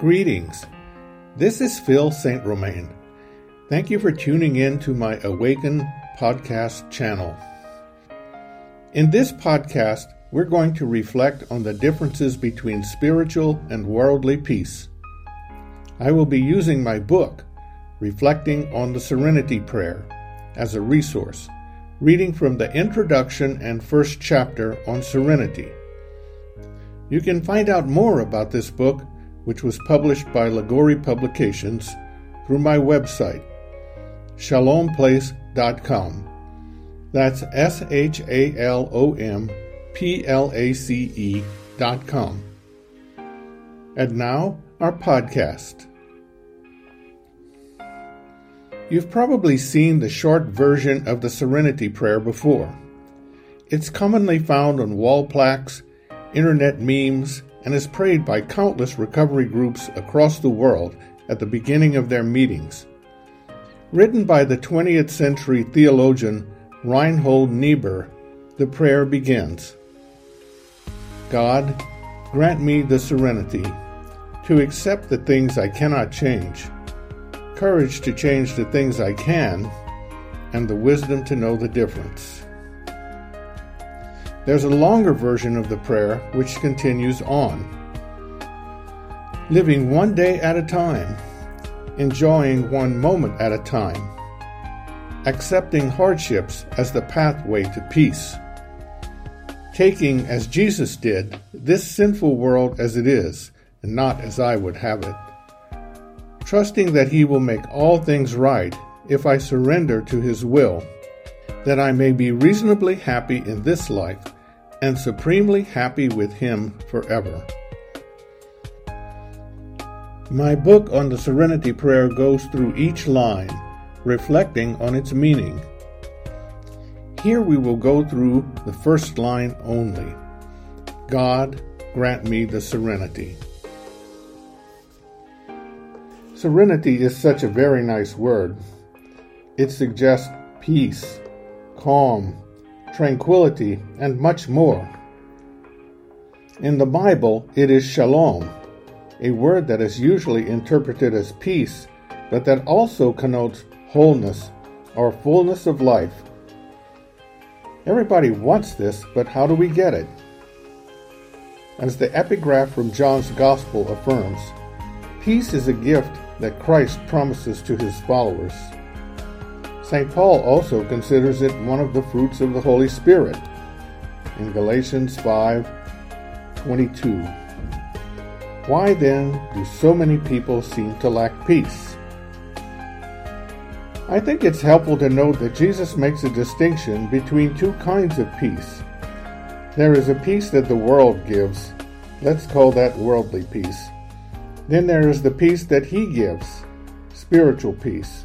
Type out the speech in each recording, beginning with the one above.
Greetings. This is Phil St. Romain. Thank you for tuning in to my Awaken podcast channel. In this podcast, we're going to reflect on the differences between spiritual and worldly peace. I will be using my book, Reflecting on the Serenity Prayer, as a resource, reading from the introduction and first chapter on serenity. You can find out more about this book which was published by Liguori Publications, through my website, shalomplace.com. That's S H A L O M P L A C E dot com. And now, our podcast. You've probably seen the short version of the Serenity Prayer before. It's commonly found on wall plaques, internet memes, and is prayed by countless recovery groups across the world at the beginning of their meetings. Written by the 20th century theologian Reinhold Niebuhr, the prayer begins God, grant me the serenity to accept the things I cannot change, courage to change the things I can, and the wisdom to know the difference. There's a longer version of the prayer which continues on. Living one day at a time, enjoying one moment at a time, accepting hardships as the pathway to peace, taking, as Jesus did, this sinful world as it is, and not as I would have it, trusting that He will make all things right if I surrender to His will that I may be reasonably happy in this life and supremely happy with Him forever. My book on the Serenity Prayer goes through each line, reflecting on its meaning. Here we will go through the first line only God, grant me the serenity. Serenity is such a very nice word. It suggests peace, calm, tranquility, and much more. In the Bible, it is shalom, a word that is usually interpreted as peace, but that also connotes wholeness or fullness of life. Everybody wants this, but how do we get it? As the epigraph from John's Gospel affirms, peace is a gift that Christ promises to his followers. St. Paul also considers it one of the fruits of the Holy Spirit in Galatians 5 22. Why then do so many people seem to lack peace? I think it's helpful to note that Jesus makes a distinction between two kinds of peace. There is a peace that the world gives. Let's call that worldly peace. Then there is the peace that he gives, spiritual peace.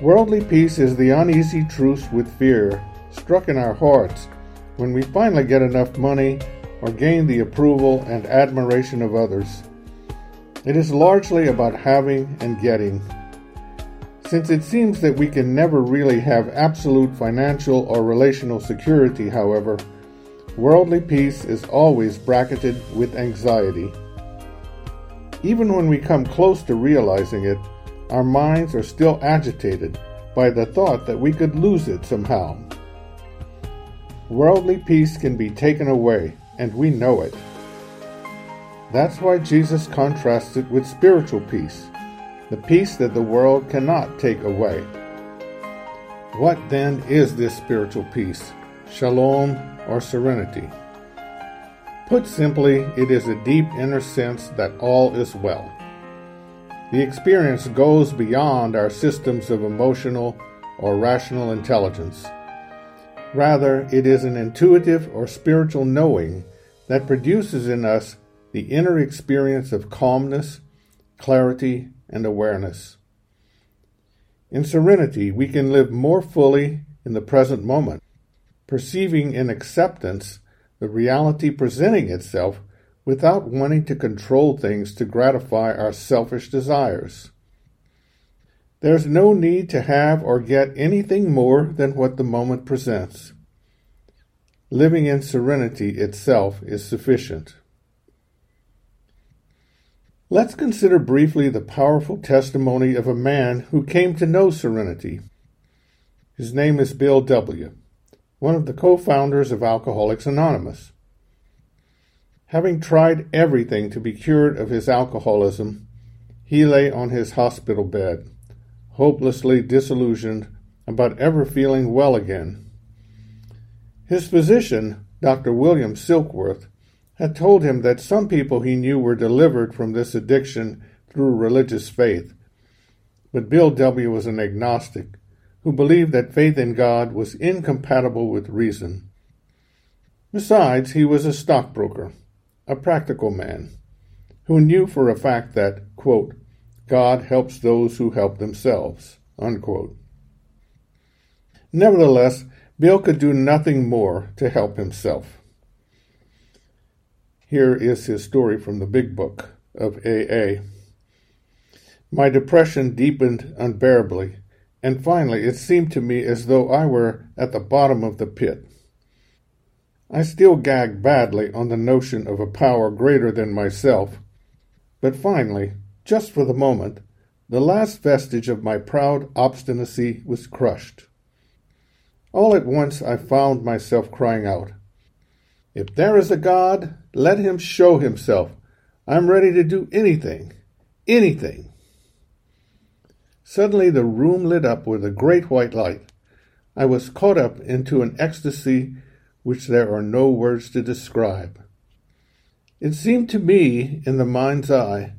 Worldly peace is the uneasy truce with fear struck in our hearts when we finally get enough money or gain the approval and admiration of others. It is largely about having and getting. Since it seems that we can never really have absolute financial or relational security, however, worldly peace is always bracketed with anxiety. Even when we come close to realizing it, our minds are still agitated by the thought that we could lose it somehow. Worldly peace can be taken away, and we know it. That's why Jesus contrasts it with spiritual peace, the peace that the world cannot take away. What then is this spiritual peace, shalom or serenity? Put simply, it is a deep inner sense that all is well. The experience goes beyond our systems of emotional or rational intelligence. Rather, it is an intuitive or spiritual knowing that produces in us the inner experience of calmness, clarity, and awareness. In serenity, we can live more fully in the present moment, perceiving in acceptance the reality presenting itself without wanting to control things to gratify our selfish desires. There's no need to have or get anything more than what the moment presents. Living in serenity itself is sufficient. Let's consider briefly the powerful testimony of a man who came to know serenity. His name is Bill W., one of the co founders of Alcoholics Anonymous. Having tried everything to be cured of his alcoholism, he lay on his hospital bed, hopelessly disillusioned about ever feeling well again. His physician, Dr. William Silkworth, had told him that some people he knew were delivered from this addiction through religious faith. But Bill W. was an agnostic who believed that faith in God was incompatible with reason. Besides, he was a stockbroker, a practical man, who knew for a fact that, quote, God helps those who help themselves, unquote. Nevertheless, Bill could do nothing more to help himself. Here is his story from the Big Book of AA. My depression deepened unbearably, and finally it seemed to me as though I were at the bottom of the pit. I still gagged badly on the notion of a power greater than myself, but finally, just for the moment, the last vestige of my proud obstinacy was crushed. All at once I found myself crying out, If there is a God, let him show himself. I'm ready to do anything, anything. Suddenly the room lit up with a great white light. I was caught up into an ecstasy which there are no words to describe. It seemed to me, in the mind's eye,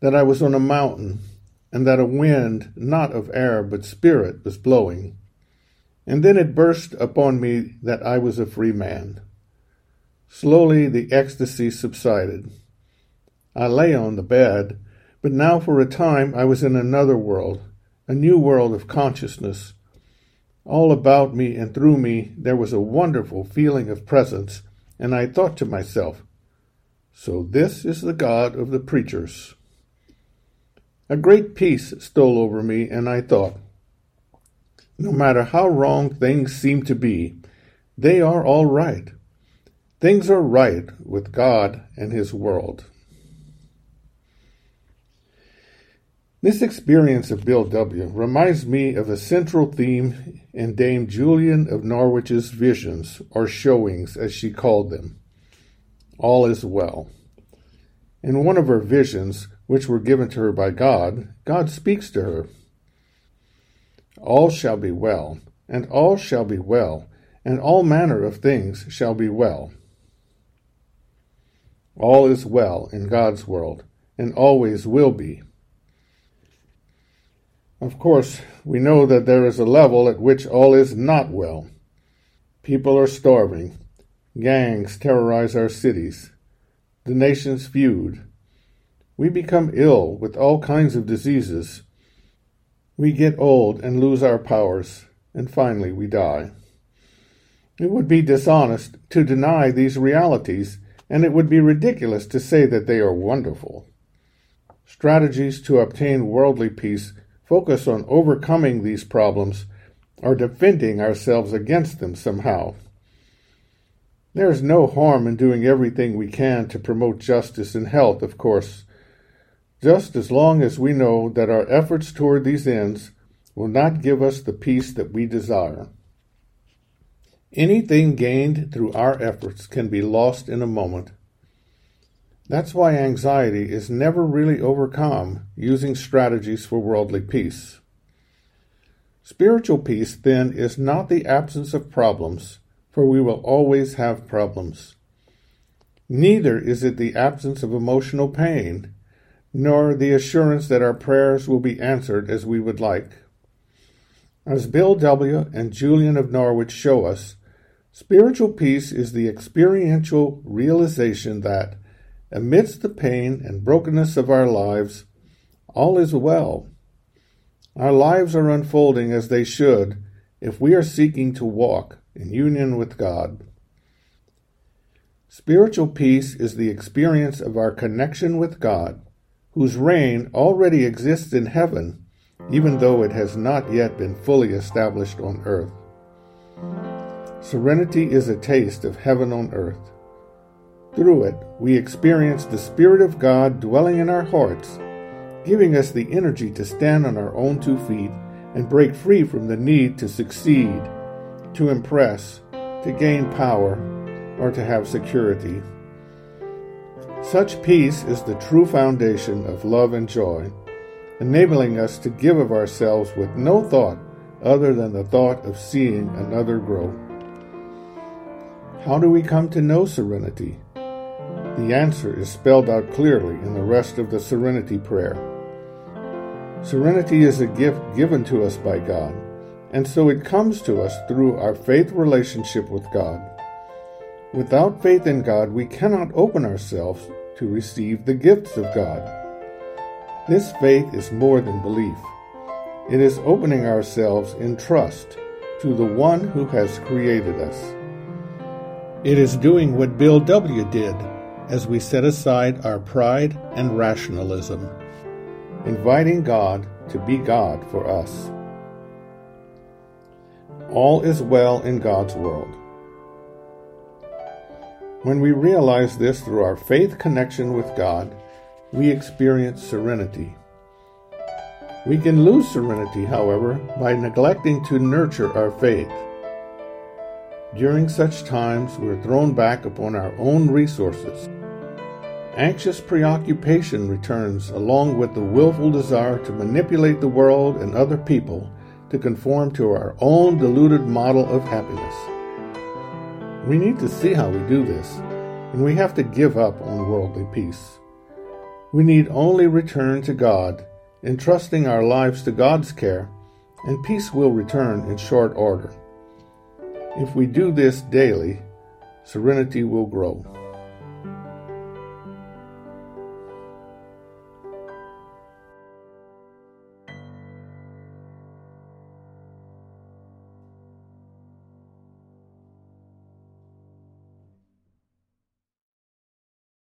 that I was on a mountain, and that a wind, not of air but spirit, was blowing. And then it burst upon me that I was a free man. Slowly the ecstasy subsided. I lay on the bed, but now for a time I was in another world, a new world of consciousness. All about me and through me there was a wonderful feeling of presence, and I thought to myself, So this is the God of the preachers. A great peace stole over me, and I thought, no matter how wrong things seem to be, they are all right. Things are right with God and His world. This experience of Bill W. reminds me of a central theme in Dame Julian of Norwich's visions, or showings as she called them. All is well. In one of her visions, which were given to her by God, God speaks to her. All shall be well, and all shall be well, and all manner of things shall be well. All is well in God's world, and always will be. Of course, we know that there is a level at which all is not well. People are starving. Gangs terrorize our cities. The nations feud. We become ill with all kinds of diseases. We get old and lose our powers, and finally we die. It would be dishonest to deny these realities, and it would be ridiculous to say that they are wonderful. Strategies to obtain worldly peace focus on overcoming these problems or defending ourselves against them somehow. There is no harm in doing everything we can to promote justice and health, of course, just as long as we know that our efforts toward these ends will not give us the peace that we desire. Anything gained through our efforts can be lost in a moment. That's why anxiety is never really overcome using strategies for worldly peace. Spiritual peace, then, is not the absence of problems, for we will always have problems. Neither is it the absence of emotional pain, nor the assurance that our prayers will be answered as we would like. As Bill W. and Julian of Norwich show us, spiritual peace is the experiential realization that, amidst the pain and brokenness of our lives, all is well. Our lives are unfolding as they should if we are seeking to walk in union with God. Spiritual peace is the experience of our connection with God whose reign already exists in heaven, even though it has not yet been fully established on earth. Serenity is a taste of heaven on earth. Through it, we experience the Spirit of God dwelling in our hearts, giving us the energy to stand on our own two feet and break free from the need to succeed, to impress, to gain power, or to have security. Such peace is the true foundation of love and joy, enabling us to give of ourselves with no thought other than the thought of seeing another grow. How do we come to know serenity? The answer is spelled out clearly in the rest of the Serenity Prayer. Serenity is a gift given to us by God, and so it comes to us through our faith relationship with God. Without faith in God, we cannot open ourselves to receive the gifts of God. This faith is more than belief. It is opening ourselves in trust to the one who has created us. It is doing what Bill W. did as we set aside our pride and rationalism, inviting God to be God for us. All is well in God's world. When we realize this through our faith connection with God, we experience serenity. We can lose serenity, however, by neglecting to nurture our faith. During such times, we're thrown back upon our own resources. Anxious preoccupation returns along with the willful desire to manipulate the world and other people to conform to our own deluded model of happiness. We need to see how we do this, and we have to give up on worldly peace. We need only return to God, entrusting our lives to God's care, and peace will return in short order. If we do this daily, serenity will grow.